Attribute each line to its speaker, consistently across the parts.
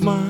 Speaker 1: smile.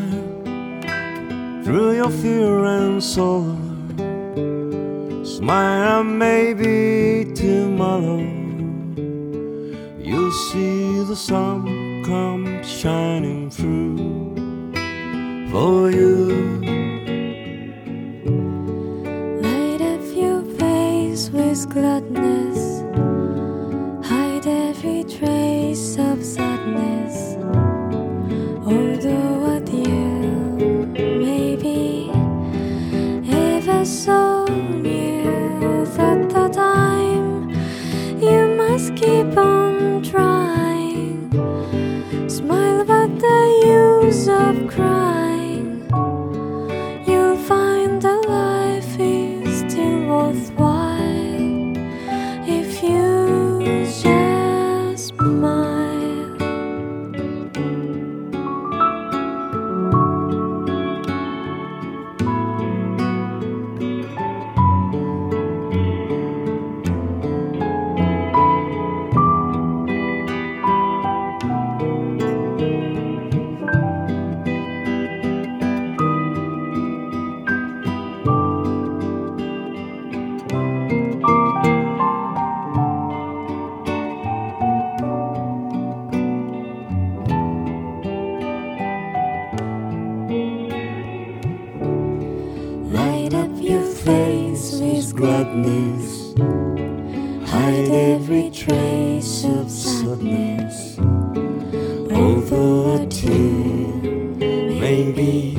Speaker 2: may be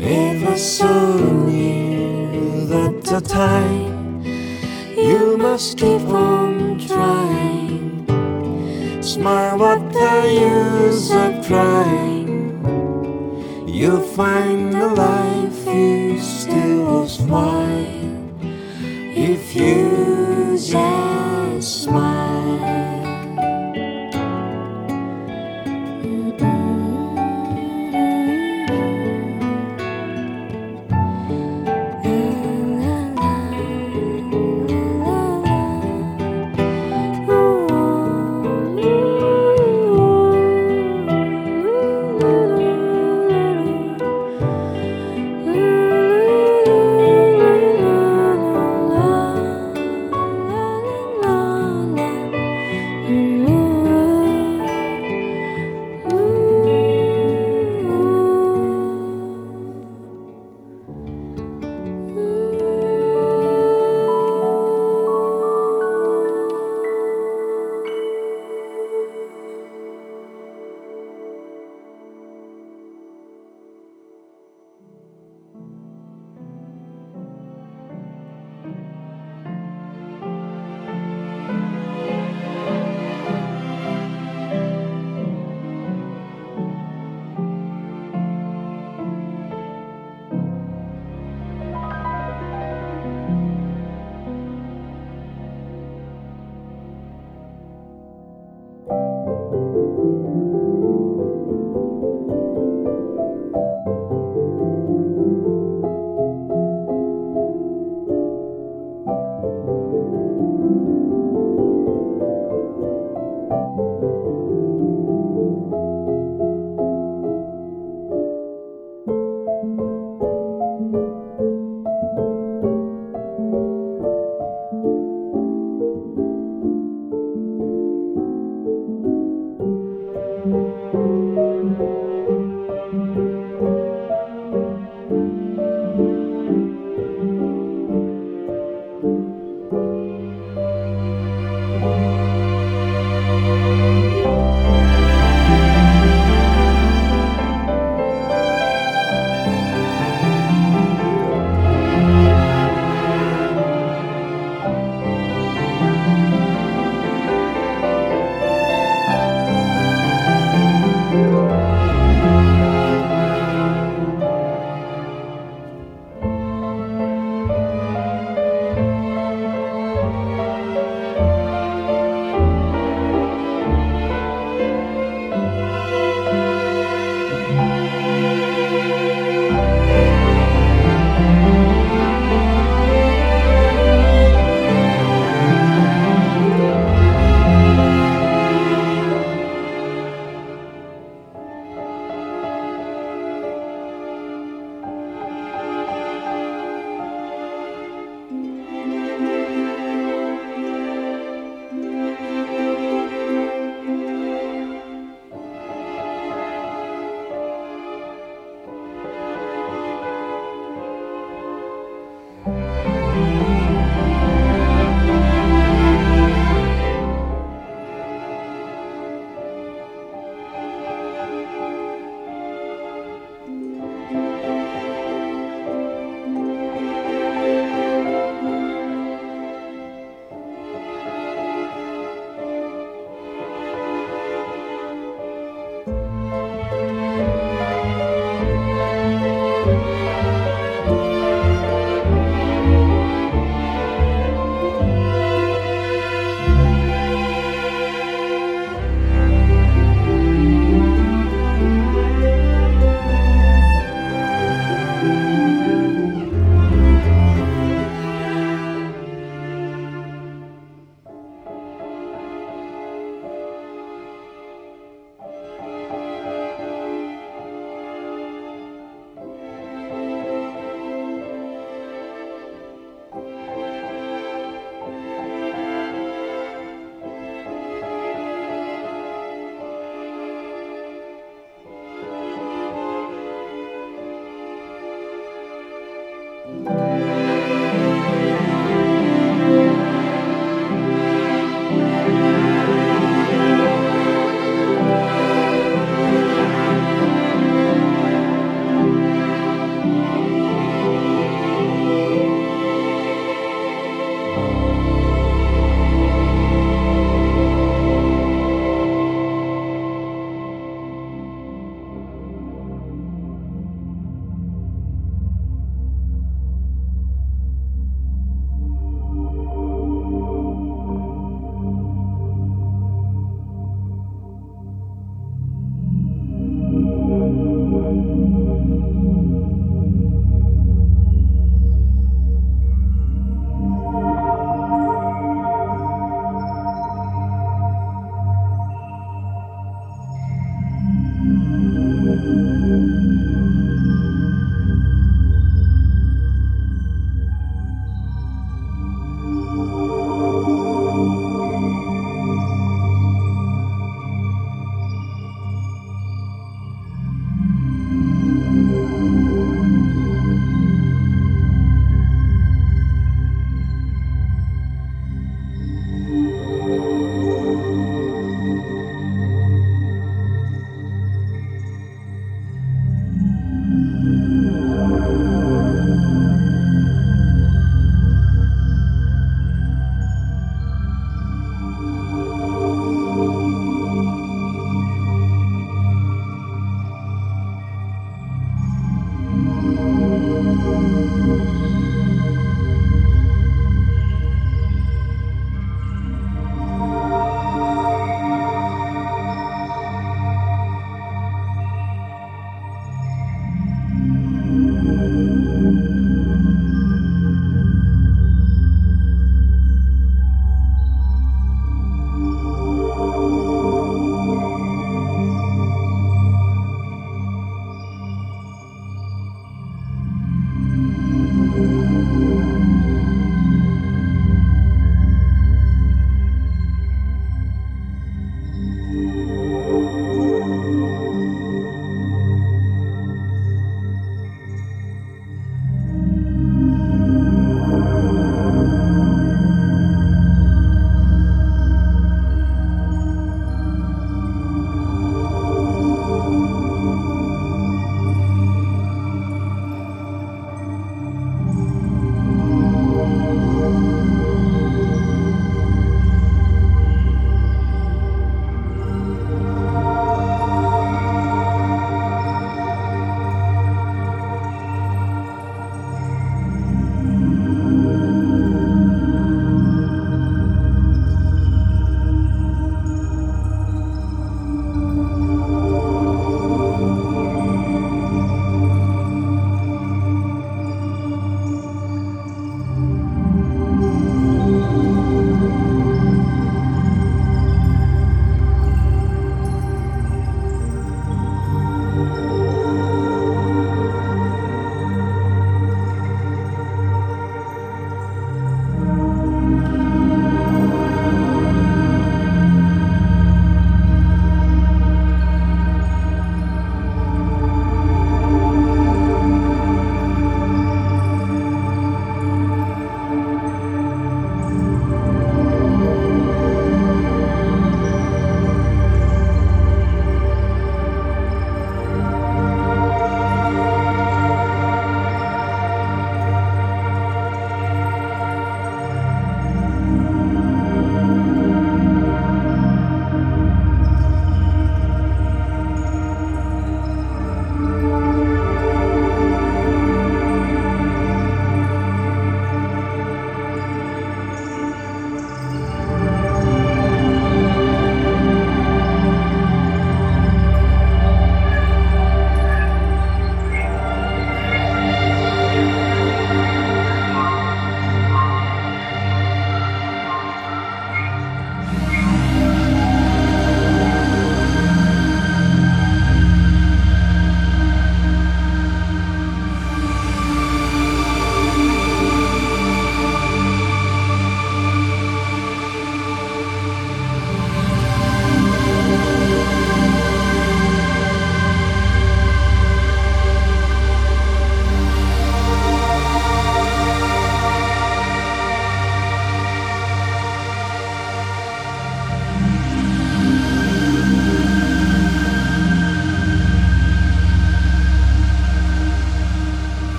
Speaker 2: ever so near that the time you must keep on trying. Smile
Speaker 1: what the use of trying you'll find the life you still was if you just smile.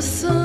Speaker 3: yaşasın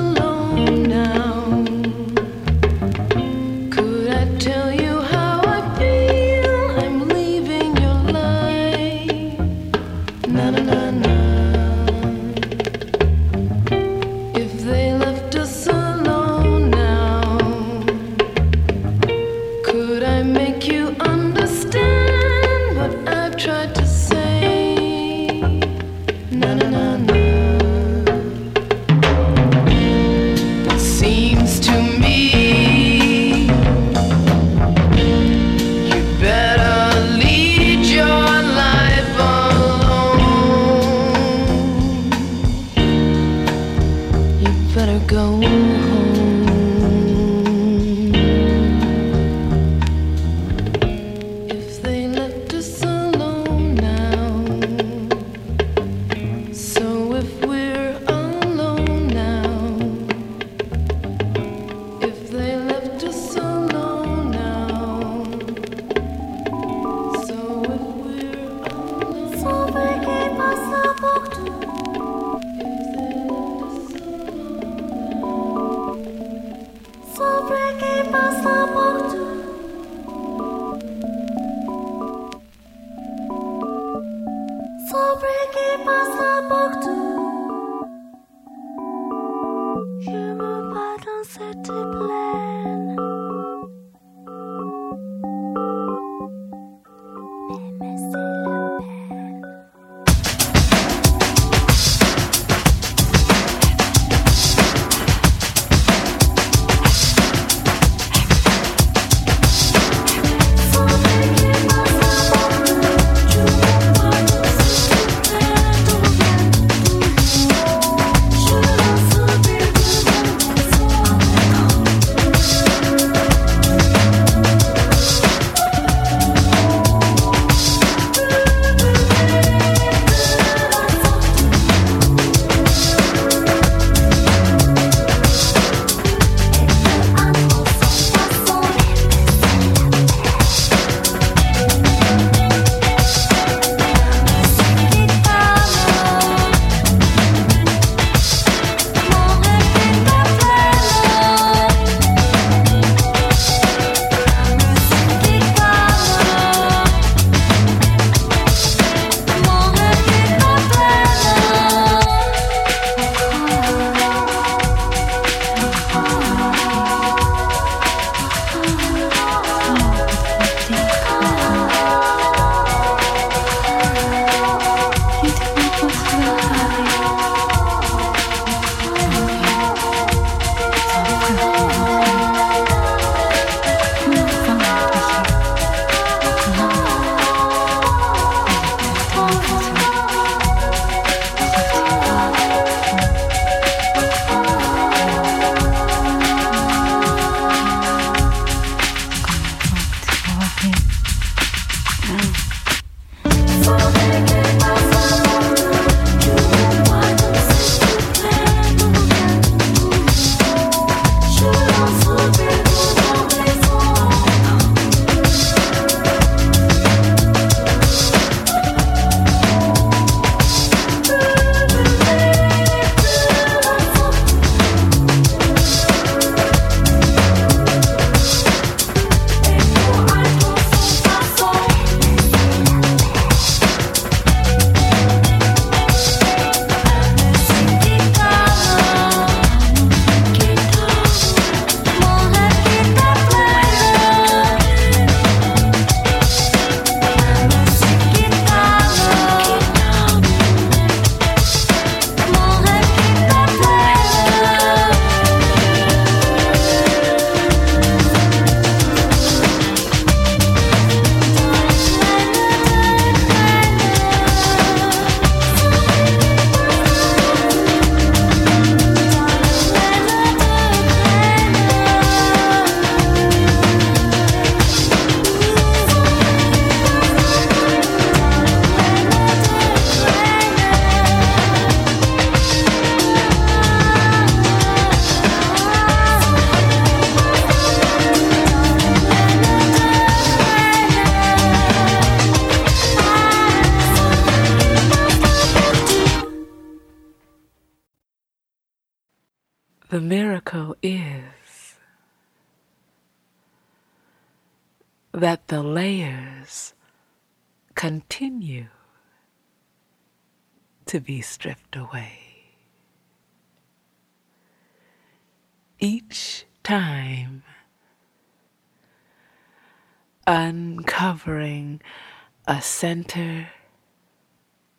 Speaker 3: center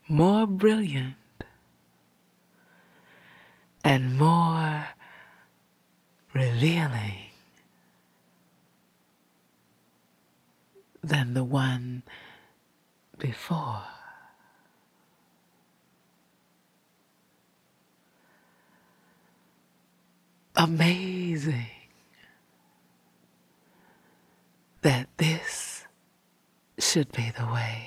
Speaker 3: more brilliant
Speaker 4: and more revealing than the one before. Amazing that this should be the way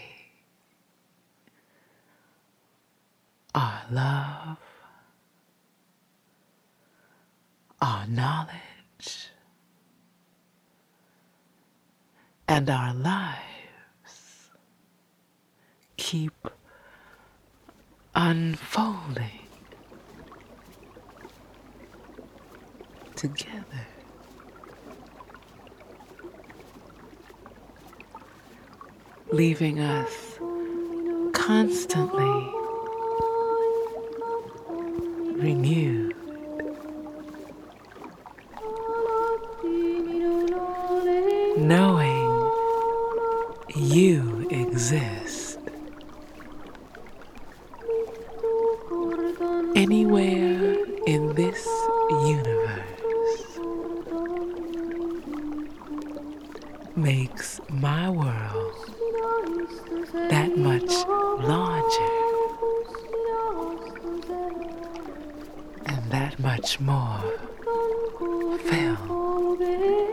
Speaker 4: our love, our knowledge, and our lives keep unfolding together. Leaving us constantly renewed. Knowing you exist anywhere in this universe makes my world that much larger much more. Filled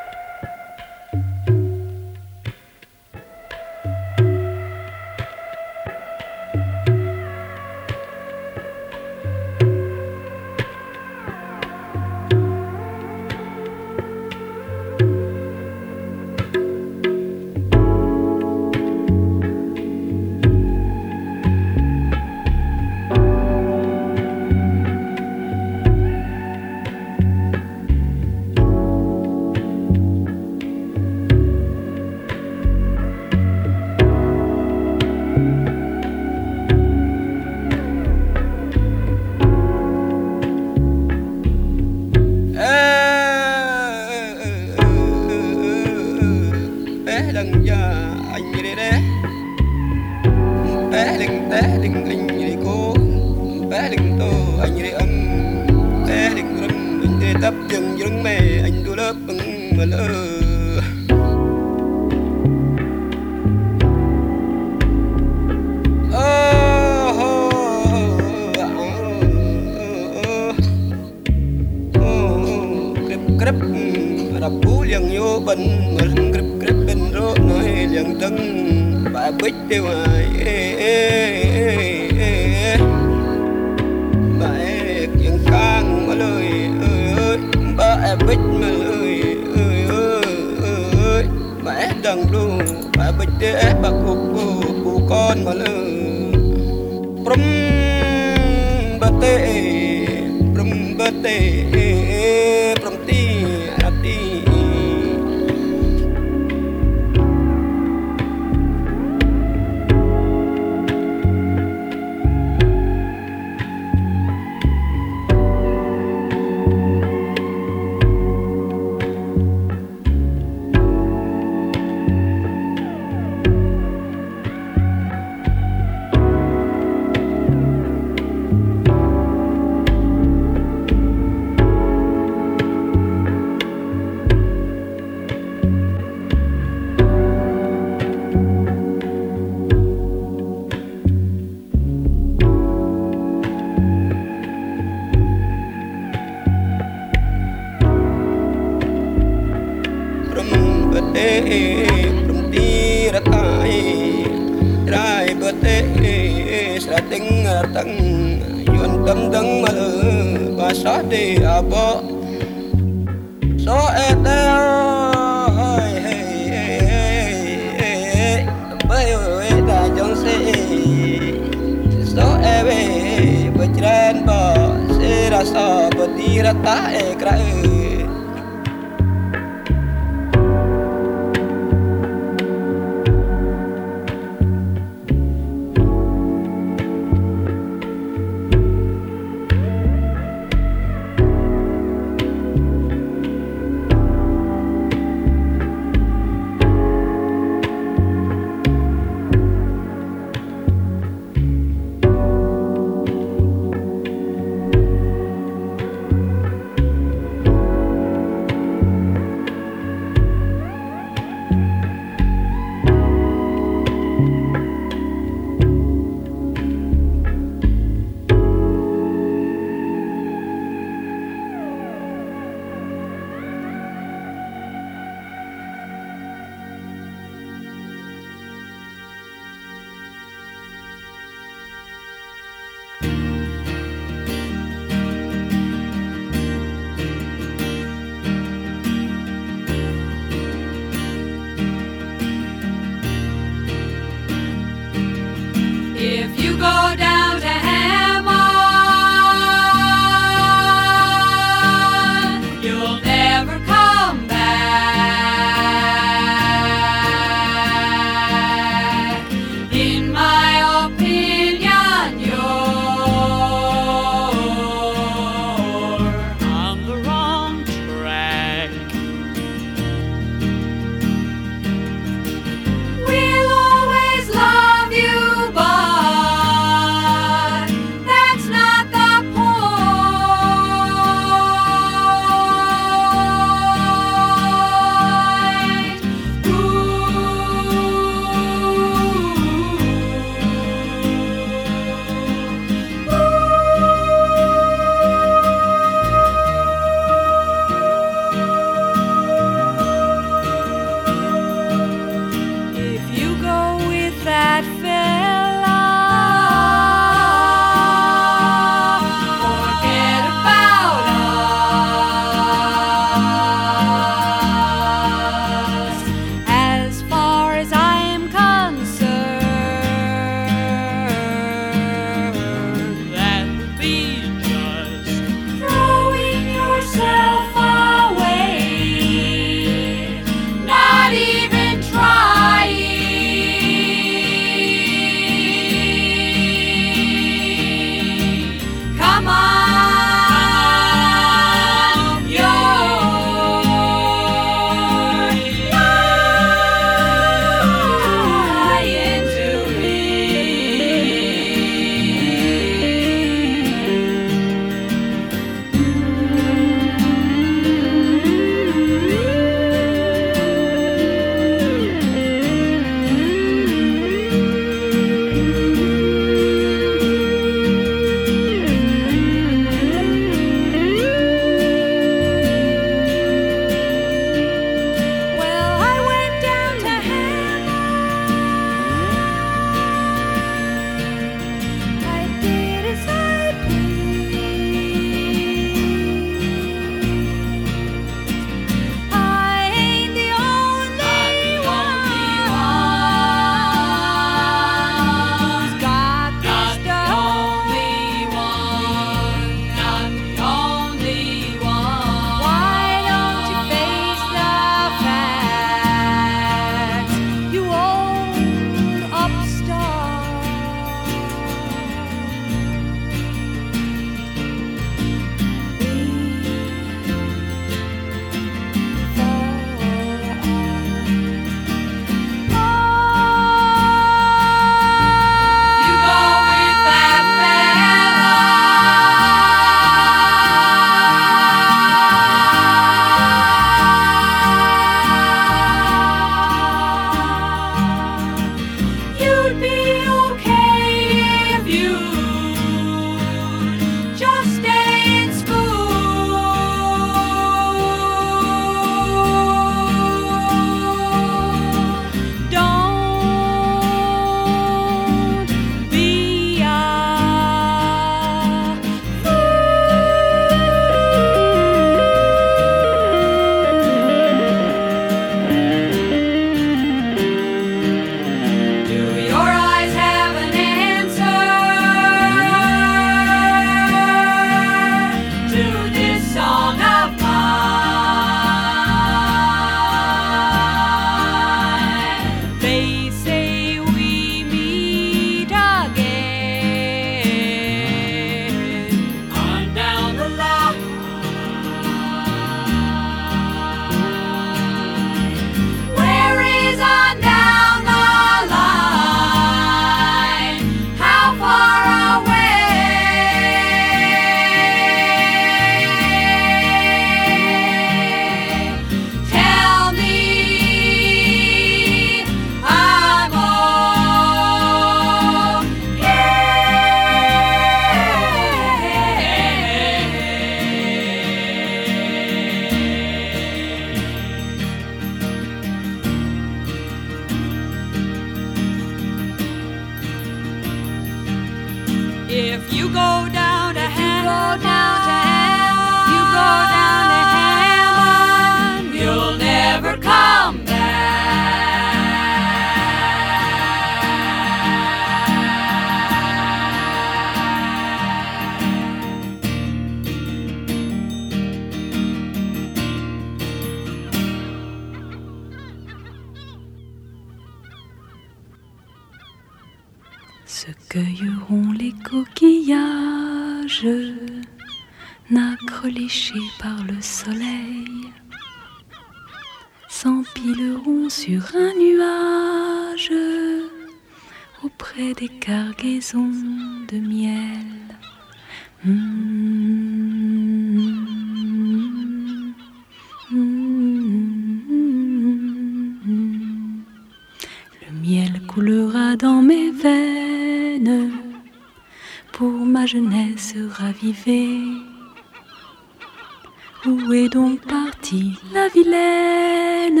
Speaker 1: Est donc partie la vilaine?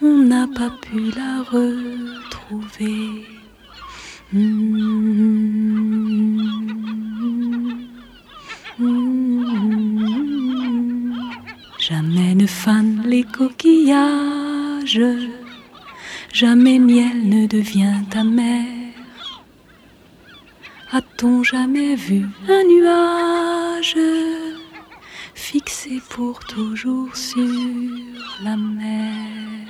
Speaker 1: On n'a pas pu la retrouver. Jamais ne fanent les coquillages, jamais miel ne devient amer. A-t-on jamais vu un nuage? Fixé pour toujours sur la mer